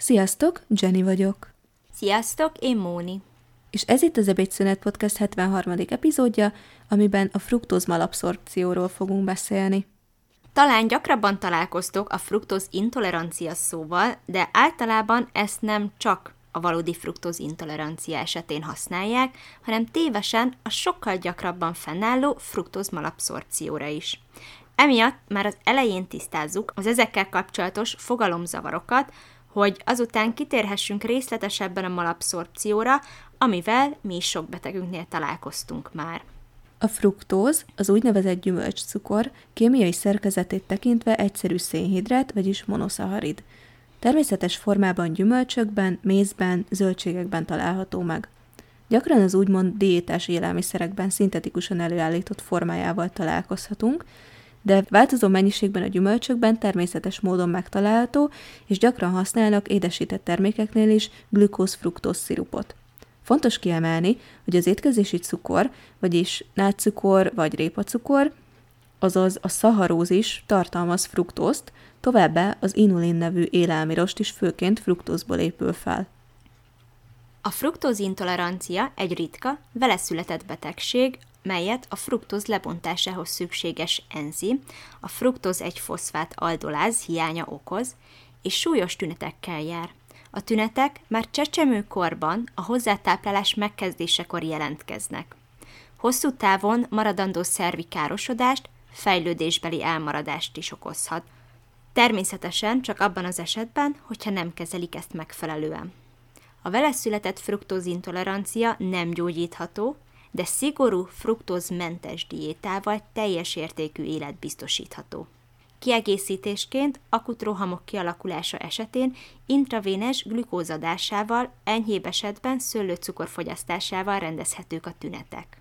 Sziasztok, Jenny vagyok. Sziasztok, én Móni. És ez itt az Ebédszünet Podcast 73. epizódja, amiben a fruktóz malabszorpcióról fogunk beszélni. Talán gyakrabban találkoztok a fruktóz intolerancia szóval, de általában ezt nem csak a valódi fruktóz intolerancia esetén használják, hanem tévesen a sokkal gyakrabban fennálló fruktóz malabszorpcióra is. Emiatt már az elején tisztázzuk az ezekkel kapcsolatos fogalomzavarokat, hogy azután kitérhessünk részletesebben a malabszorpcióra, amivel mi is sok betegünknél találkoztunk már. A fruktóz, az úgynevezett gyümölcscukor, kémiai szerkezetét tekintve egyszerű szénhidrát, vagyis monoszaharid. Természetes formában gyümölcsökben, mézben, zöldségekben található meg. Gyakran az úgymond diétás élelmiszerekben szintetikusan előállított formájával találkozhatunk, de változó mennyiségben a gyümölcsökben természetes módon megtalálható, és gyakran használnak édesített termékeknél is glükóz-fruktóz szirupot. Fontos kiemelni, hogy az étkezési cukor, vagyis nátszukor vagy répacukor, azaz a szaharózis tartalmaz fruktózt, továbbá az inulin nevű élelmirost is főként fruktózból épül fel. A fruktózintolerancia egy ritka, vele született betegség, melyet a fruktóz lebontásához szükséges enzim, a fruktóz egy foszfát aldoláz hiánya okoz, és súlyos tünetekkel jár. A tünetek már csecsemőkorban a hozzátáplálás megkezdésekor jelentkeznek. Hosszú távon maradandó szervi károsodást, fejlődésbeli elmaradást is okozhat. Természetesen csak abban az esetben, hogyha nem kezelik ezt megfelelően. A vele született fruktózintolerancia nem gyógyítható, de szigorú fruktózmentes diétával teljes értékű élet biztosítható. Kiegészítésként akut rohamok kialakulása esetén intravénes glükózadásával, enyhébb esetben szőlőcukor fogyasztásával rendezhetők a tünetek.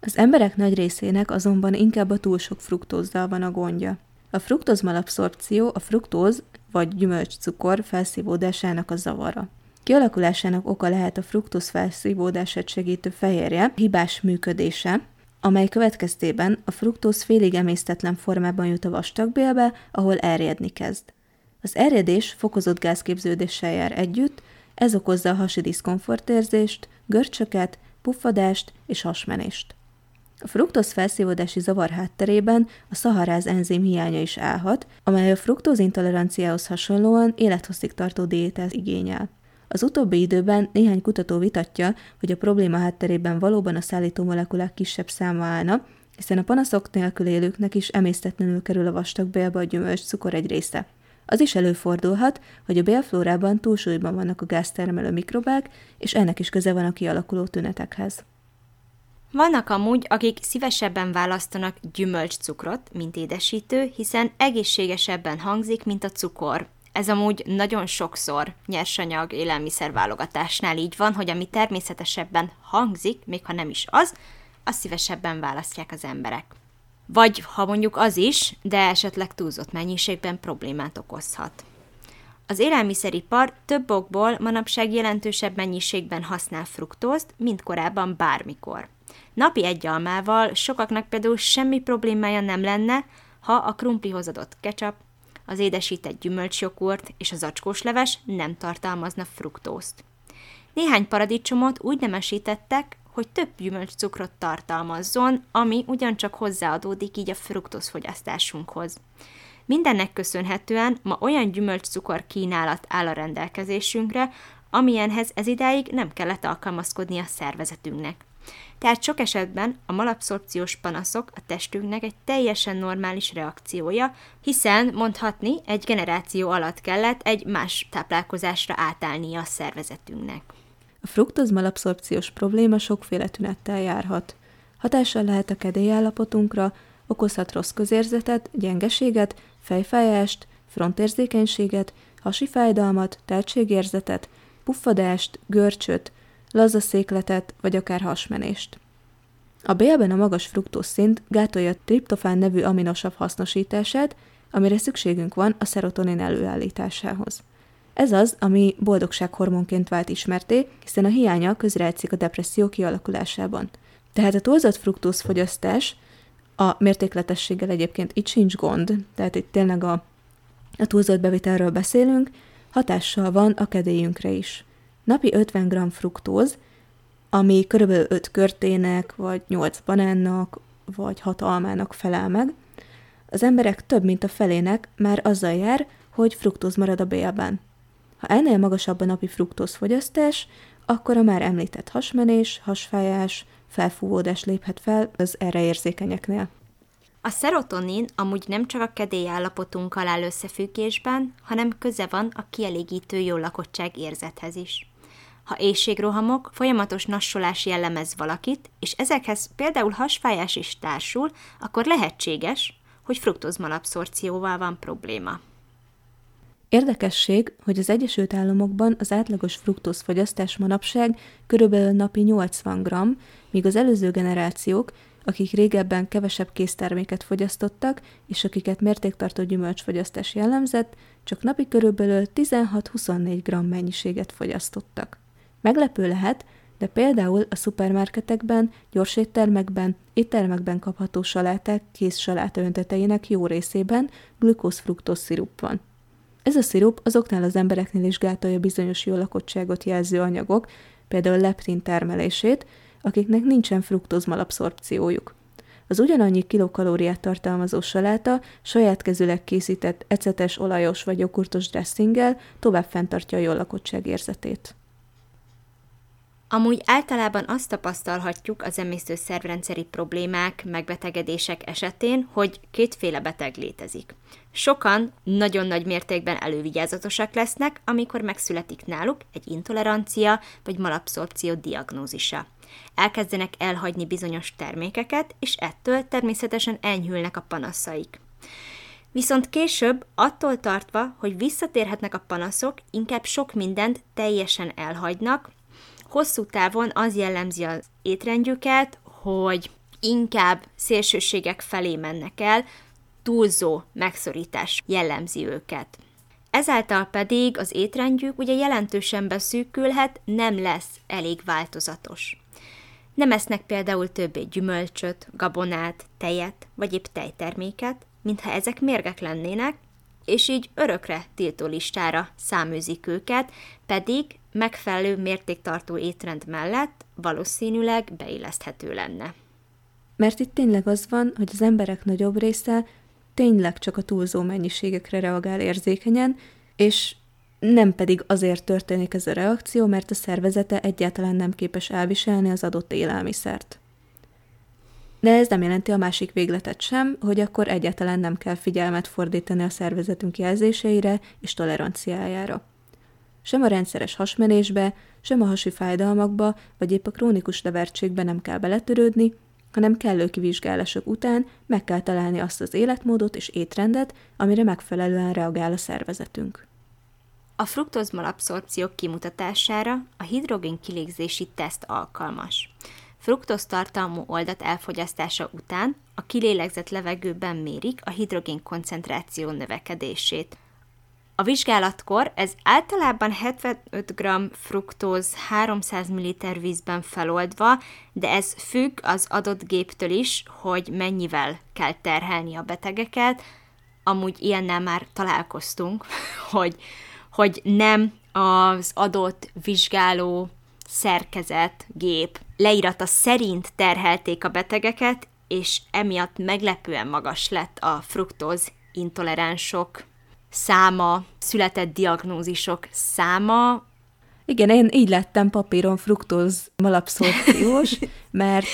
Az emberek nagy részének azonban inkább a túl sok fruktózzal van a gondja. A fruktózmalabszorpció a fruktóz vagy gyümölcscukor felszívódásának a zavara. Kialakulásának oka lehet a fruktóz felszívódását segítő fehérje hibás működése, amely következtében a fruktóz félig emésztetlen formában jut a vastagbélbe, ahol erjedni kezd. Az erjedés fokozott gázképződéssel jár együtt, ez okozza a hasi diszkomfortérzést, görcsöket, puffadást és hasmenést. A fruktóz felszívódási zavar hátterében a szaharáz enzim hiánya is állhat, amely a fruktóz intoleranciához hasonlóan élethosszig tartó diétát igényel. Az utóbbi időben néhány kutató vitatja, hogy a probléma hátterében valóban a szállító molekulák kisebb száma állna, hiszen a panaszok nélkül élőknek is emésztetlenül kerül a vastagbélbe a gyümölcs cukor egy része. Az is előfordulhat, hogy a bélflórában túlsúlyban vannak a gáztermelő mikrobák, és ennek is köze van a kialakuló tünetekhez. Vannak amúgy, akik szívesebben választanak gyümölcscukrot, mint édesítő, hiszen egészségesebben hangzik, mint a cukor, ez amúgy nagyon sokszor nyersanyag élelmiszerválogatásnál így van, hogy ami természetesebben hangzik, még ha nem is az, azt szívesebben választják az emberek. Vagy ha mondjuk az is, de esetleg túlzott mennyiségben problémát okozhat. Az élelmiszeripar több okból manapság jelentősebb mennyiségben használ fruktózt, mint korábban bármikor. Napi egy almával sokaknak például semmi problémája nem lenne, ha a krumplihoz adott ketchup, az édesített gyümölcsjogurt és az zacskós leves nem tartalmazna fruktózt. Néhány paradicsomot úgy nemesítettek, hogy több gyümölcscukrot tartalmazzon, ami ugyancsak hozzáadódik így a fruktózfogyasztásunkhoz. Mindennek köszönhetően ma olyan gyümölcscukor kínálat áll a rendelkezésünkre, amilyenhez ez idáig nem kellett alkalmazkodni a szervezetünknek. Tehát sok esetben a malabszorpciós panaszok a testünknek egy teljesen normális reakciója, hiszen mondhatni egy generáció alatt kellett egy más táplálkozásra átállnia a szervezetünknek. A fruktóz malabszorpciós probléma sokféle tünettel járhat. Hatással lehet a kedélyállapotunkra, okozhat rossz közérzetet, gyengeséget, fejfájást, frontérzékenységet, hasi fájdalmat, teltségérzetet, puffadást, görcsöt, laza székletet vagy akár hasmenést. A bélben a magas fruktóz szint gátolja a triptofán nevű aminosav hasznosítását, amire szükségünk van a szerotonin előállításához. Ez az, ami boldogsághormonként vált ismerté, hiszen a hiánya közrejátszik a depresszió kialakulásában. Tehát a túlzott fruktózfogyasztás, a mértékletességgel egyébként itt sincs gond, tehát itt tényleg a, a túlzott bevitelről beszélünk, hatással van a kedélyünkre is. Napi 50 g fruktóz, ami kb. 5 körtének, vagy 8 banánnak, vagy 6 almának felel meg, az emberek több mint a felének már azzal jár, hogy fruktóz marad a bélben. Ha ennél magasabb a napi fruktózfogyasztás, akkor a már említett hasmenés, hasfájás, felfúvódás léphet fel az erre érzékenyeknél. A szerotonin amúgy nem csak a kedély állapotunkkal áll összefüggésben, hanem köze van a kielégítő jó lakottság érzethez is. Ha éjségrohamok, folyamatos nassolás jellemez valakit, és ezekhez például hasfájás is társul, akkor lehetséges, hogy fruktózmalabszorcióval van probléma. Érdekesség, hogy az Egyesült Államokban az átlagos fruktózfogyasztás manapság körülbelül napi 80 g, míg az előző generációk, akik régebben kevesebb készterméket fogyasztottak, és akiket mértéktartó gyümölcsfogyasztás jellemzett, csak napi körülbelül 16-24 g mennyiséget fogyasztottak. Meglepő lehet, de például a szupermarketekben, gyorséttermekben, éttermekben kapható saláták kész saláta önteteinek jó részében glükóz-fruktóz szirup van. Ez a szirup azoknál az embereknél is gátolja bizonyos jó lakottságot jelző anyagok, például leptin termelését, akiknek nincsen fruktózmalabszorpciójuk. Az ugyanannyi kilokalóriát tartalmazó saláta saját kezüleg készített ecetes, olajos vagy joghurtos dressinggel tovább fenntartja a jó lakottság érzetét. Amúgy általában azt tapasztalhatjuk az emésztőszervrendszeri problémák, megbetegedések esetén, hogy kétféle beteg létezik. Sokan nagyon nagy mértékben elővigyázatosak lesznek, amikor megszületik náluk egy intolerancia vagy malabszorpció diagnózisa. Elkezdenek elhagyni bizonyos termékeket, és ettől természetesen enyhülnek a panaszaik. Viszont később, attól tartva, hogy visszatérhetnek a panaszok, inkább sok mindent teljesen elhagynak, hosszú távon az jellemzi az étrendjüket, hogy inkább szélsőségek felé mennek el, túlzó megszorítás jellemzi őket. Ezáltal pedig az étrendjük ugye jelentősen beszűkülhet, nem lesz elég változatos. Nem esznek például többé gyümölcsöt, gabonát, tejet vagy épp tejterméket, mintha ezek mérgek lennének, és így örökre tiltó listára száműzik őket, pedig megfelelő mértéktartó étrend mellett valószínűleg beilleszthető lenne. Mert itt tényleg az van, hogy az emberek nagyobb része tényleg csak a túlzó mennyiségekre reagál érzékenyen, és nem pedig azért történik ez a reakció, mert a szervezete egyáltalán nem képes elviselni az adott élelmiszert. De ez nem jelenti a másik végletet sem, hogy akkor egyáltalán nem kell figyelmet fordítani a szervezetünk jelzéseire és toleranciájára. Sem a rendszeres hasmenésbe, sem a hasi fájdalmakba, vagy épp a krónikus levertségbe nem kell beletörődni, hanem kellő kivizsgálások után meg kell találni azt az életmódot és étrendet, amire megfelelően reagál a szervezetünk. A fruktozmalabszorpció kimutatására a hidrogén kilégzési teszt alkalmas. Fruktoz tartalmú oldat elfogyasztása után a kilélegzett levegőben mérik a hidrogén koncentráció növekedését – a vizsgálatkor ez általában 75 g fruktóz 300 ml vízben feloldva, de ez függ az adott géptől is, hogy mennyivel kell terhelni a betegeket. Amúgy ilyennel már találkoztunk, hogy, hogy nem az adott vizsgáló szerkezet, gép leírata szerint terhelték a betegeket, és emiatt meglepően magas lett a fruktóz intoleránsok száma, született diagnózisok száma. Igen, én így lettem papíron fruktóz malabszorpciós, mert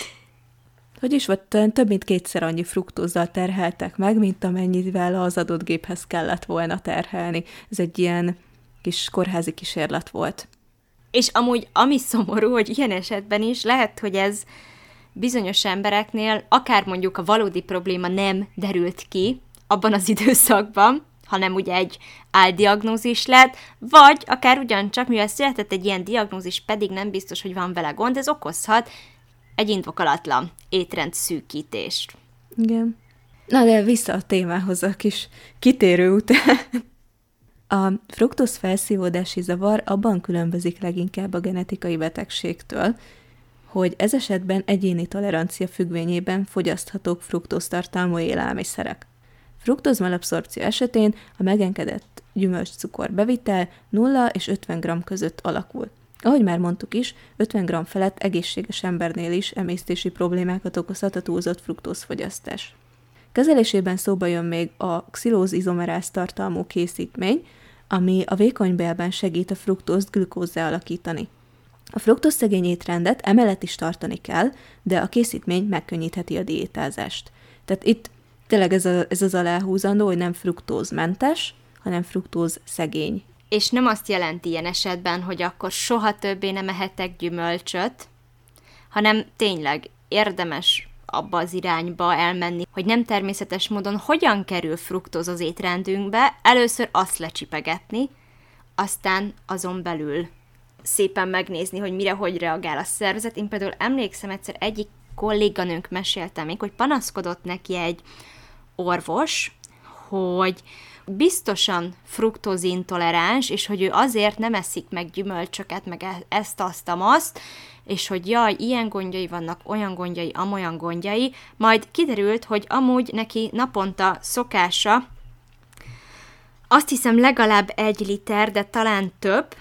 hogy is volt, több mint kétszer annyi fruktózzal terheltek meg, mint amennyivel az adott géphez kellett volna terhelni. Ez egy ilyen kis kórházi kísérlet volt. És amúgy ami szomorú, hogy ilyen esetben is lehet, hogy ez bizonyos embereknél, akár mondjuk a valódi probléma nem derült ki abban az időszakban, hanem ugye egy áldiagnózis lett, vagy akár ugyancsak, mivel született egy ilyen diagnózis, pedig nem biztos, hogy van vele gond, ez okozhat egy indokolatlan étrend szűkítést. Igen. Na de vissza a témához a kis kitérő után. A fruktosz felszívódási zavar abban különbözik leginkább a genetikai betegségtől, hogy ez esetben egyéni tolerancia függvényében fogyaszthatók fruktóztartalmú élelmiszerek. Fruktozmalabszorpció esetén a megengedett gyümölcscukor bevitel 0 és 50 g között alakul. Ahogy már mondtuk is, 50 g felett egészséges embernél is emésztési problémákat okozhat a túlzott fruktózfogyasztás. Kezelésében szóba jön még a xilóz izomeráz tartalmú készítmény, ami a vékony bélben segít a fruktózt glükózzá alakítani. A fruktózszegény étrendet emellett is tartani kell, de a készítmény megkönnyítheti a diétázást. Tehát itt tényleg ez, a, ez az aláhúzandó, hogy nem fruktózmentes, hanem fruktóz szegény. És nem azt jelenti ilyen esetben, hogy akkor soha többé nem ehetek gyümölcsöt, hanem tényleg érdemes abba az irányba elmenni, hogy nem természetes módon hogyan kerül fruktóz az étrendünkbe, először azt lecsipegetni, aztán azon belül szépen megnézni, hogy mire, hogy reagál a szervezet. Én például emlékszem egyszer egyik kolléganőnk mesélte még, hogy panaszkodott neki egy orvos, hogy biztosan fruktózintoleráns, és hogy ő azért nem eszik meg gyümölcsöket, meg e- ezt, azt, azt, és hogy jaj, ilyen gondjai vannak, olyan gondjai, amolyan gondjai, majd kiderült, hogy amúgy neki naponta szokása, azt hiszem legalább egy liter, de talán több,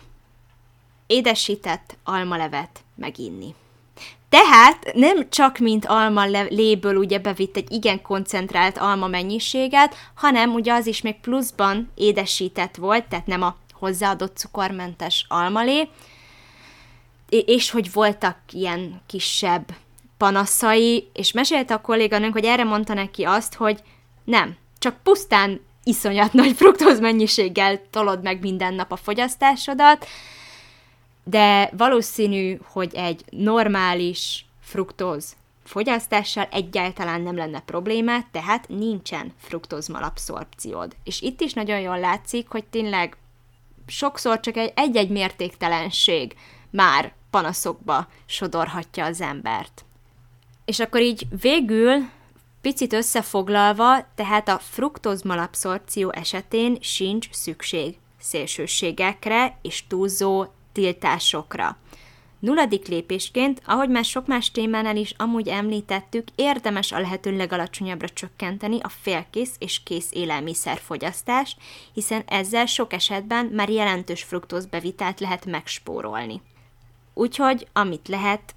édesített almalevet meginni. Tehát nem csak mint alma léből ugye bevitt egy igen koncentrált alma mennyiséget, hanem ugye az is még pluszban édesített volt, tehát nem a hozzáadott cukormentes almalé, és hogy voltak ilyen kisebb panaszai, és mesélte a kolléganőnk, hogy erre mondta neki azt, hogy nem, csak pusztán iszonyat nagy fruktóz mennyiséggel tolod meg minden nap a fogyasztásodat, de valószínű, hogy egy normális fruktóz fogyasztással egyáltalán nem lenne probléma, tehát nincsen fruktózmalabszorpciód. És itt is nagyon jól látszik, hogy tényleg sokszor csak egy, egy-egy mértéktelenség már panaszokba sodorhatja az embert. És akkor így végül picit összefoglalva, tehát a fruktózmalabszorpció esetén sincs szükség szélsőségekre és túlzó tiltásokra. Nulladik lépésként, ahogy már sok más témánál is amúgy említettük, érdemes a lehető legalacsonyabbra csökkenteni a félkész és kész élelmiszerfogyasztást, hiszen ezzel sok esetben már jelentős fruktózbevitelt lehet megspórolni. Úgyhogy, amit lehet,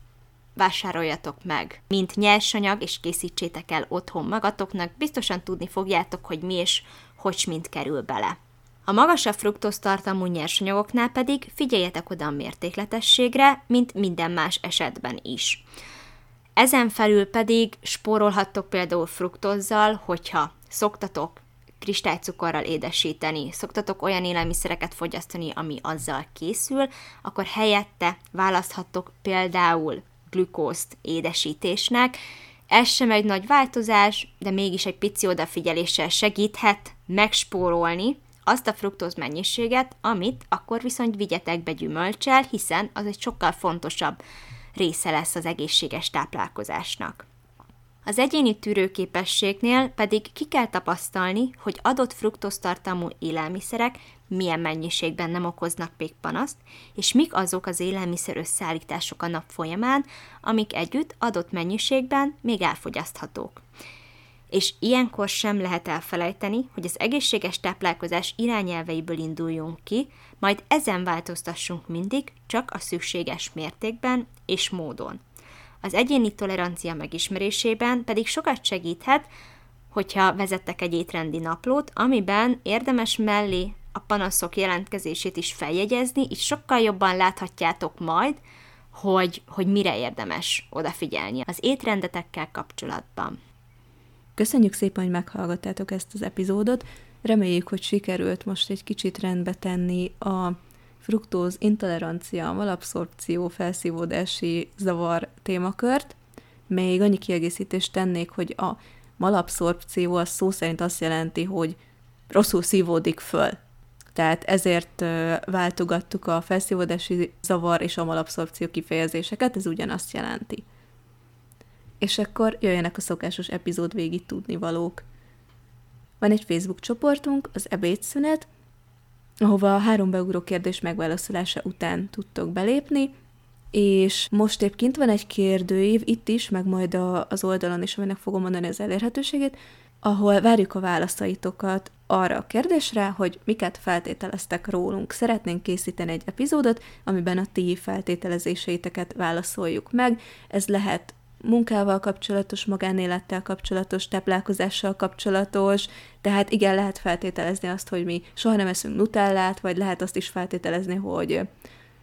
vásároljatok meg, mint nyersanyag, és készítsétek el otthon magatoknak, biztosan tudni fogjátok, hogy mi és hogy mint kerül bele. A magasabb fruktóztartalmú nyersanyagoknál pedig figyeljetek oda a mértékletességre, mint minden más esetben is. Ezen felül pedig spórolhattok például fruktózzal, hogyha szoktatok kristálycukorral édesíteni, szoktatok olyan élelmiszereket fogyasztani, ami azzal készül, akkor helyette választhattok például glükózt édesítésnek. Ez sem egy nagy változás, de mégis egy pici odafigyeléssel segíthet megspórolni azt a fruktóz mennyiséget, amit akkor viszont vigyetek be gyümölcsel, hiszen az egy sokkal fontosabb része lesz az egészséges táplálkozásnak. Az egyéni tűrőképességnél pedig ki kell tapasztalni, hogy adott fruktóztartalmú élelmiszerek milyen mennyiségben nem okoznak még panaszt, és mik azok az élelmiszer összeállítások a nap folyamán, amik együtt adott mennyiségben még elfogyaszthatók. És ilyenkor sem lehet elfelejteni, hogy az egészséges táplálkozás irányelveiből induljunk ki, majd ezen változtassunk mindig, csak a szükséges mértékben és módon. Az egyéni tolerancia megismerésében pedig sokat segíthet, hogyha vezettek egy étrendi naplót, amiben érdemes mellé a panaszok jelentkezését is feljegyezni, így sokkal jobban láthatjátok majd, hogy, hogy mire érdemes odafigyelni az étrendetekkel kapcsolatban. Köszönjük szépen, hogy meghallgattátok ezt az epizódot. Reméljük, hogy sikerült most egy kicsit rendbe tenni a fruktóz intolerancia, malabszorpció, felszívódási zavar témakört. Még annyi kiegészítést tennék, hogy a malabszorpció az szó szerint azt jelenti, hogy rosszul szívódik föl. Tehát ezért váltogattuk a felszívódási zavar és a malabszorpció kifejezéseket, ez ugyanazt jelenti. És akkor jöjjenek a szokásos epizód végig tudnivalók. Van egy Facebook csoportunk, az ebédszünet, ahova a három beugró kérdés megválaszolása után tudtok belépni, és most épp kint van egy kérdőív, itt is, meg majd a, az oldalon is, aminek fogom mondani az elérhetőségét. ahol várjuk a válaszaitokat arra a kérdésre, hogy miket feltételeztek rólunk. Szeretnénk készíteni egy epizódot, amiben a ti feltételezéseiteket válaszoljuk meg. Ez lehet munkával kapcsolatos, magánélettel kapcsolatos, táplálkozással kapcsolatos, tehát igen, lehet feltételezni azt, hogy mi soha nem eszünk nutellát, vagy lehet azt is feltételezni, hogy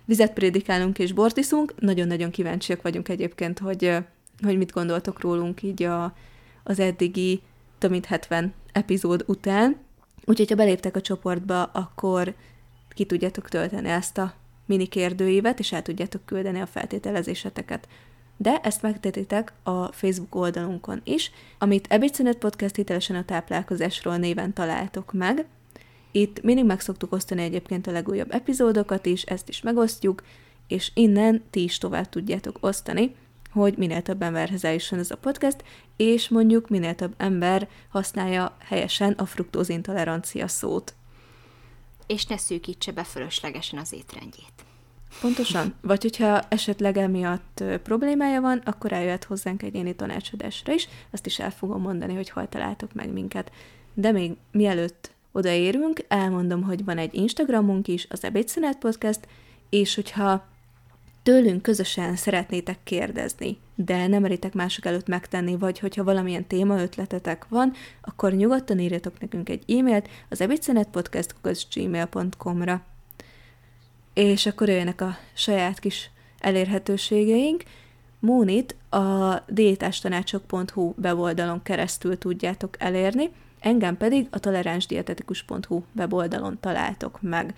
vizet prédikálunk és bort iszunk. Nagyon-nagyon kíváncsiak vagyunk egyébként, hogy, hogy mit gondoltok rólunk így a, az eddigi több mint 70 epizód után. Úgyhogy, ha beléptek a csoportba, akkor ki tudjátok tölteni ezt a mini kérdőívet, és el tudjátok küldeni a feltételezéseteket. De ezt megtetitek a Facebook oldalunkon is, amit Ebédszünet Podcast hitelesen a táplálkozásról néven találtok meg. Itt mindig meg szoktuk osztani egyébként a legújabb epizódokat is, ezt is megosztjuk, és innen ti is tovább tudjátok osztani, hogy minél több emberhez eljusson ez a podcast, és mondjuk minél több ember használja helyesen a fruktózintolerancia szót. És ne szűkítse be fölöslegesen az étrendjét. Pontosan. Vagy hogyha esetleg emiatt problémája van, akkor eljöhet hozzánk egy éni tanácsadásra is, azt is el fogom mondani, hogy hol találtok meg minket. De még mielőtt odaérünk, elmondom, hogy van egy Instagramunk is, az Ebédszünet Podcast, és hogyha tőlünk közösen szeretnétek kérdezni, de nem meritek mások előtt megtenni, vagy hogyha valamilyen téma ötletetek van, akkor nyugodtan írjatok nekünk egy e-mailt az ebédszünetpodcast.gmail.com-ra. És akkor jöjjenek a saját kis elérhetőségeink. Mónit a diétástanácsok.hu weboldalon keresztül tudjátok elérni, engem pedig a toleránsdietetikus.hu weboldalon találtok meg.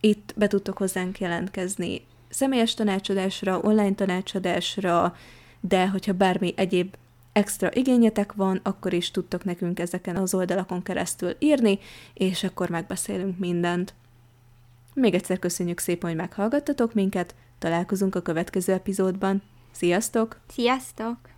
Itt be tudtok hozzánk jelentkezni személyes tanácsadásra, online tanácsadásra, de hogyha bármi egyéb extra igényetek van, akkor is tudtok nekünk ezeken az oldalakon keresztül írni, és akkor megbeszélünk mindent. Még egyszer köszönjük szépen, hogy meghallgattatok minket, találkozunk a következő epizódban. Sziasztok! Sziasztok!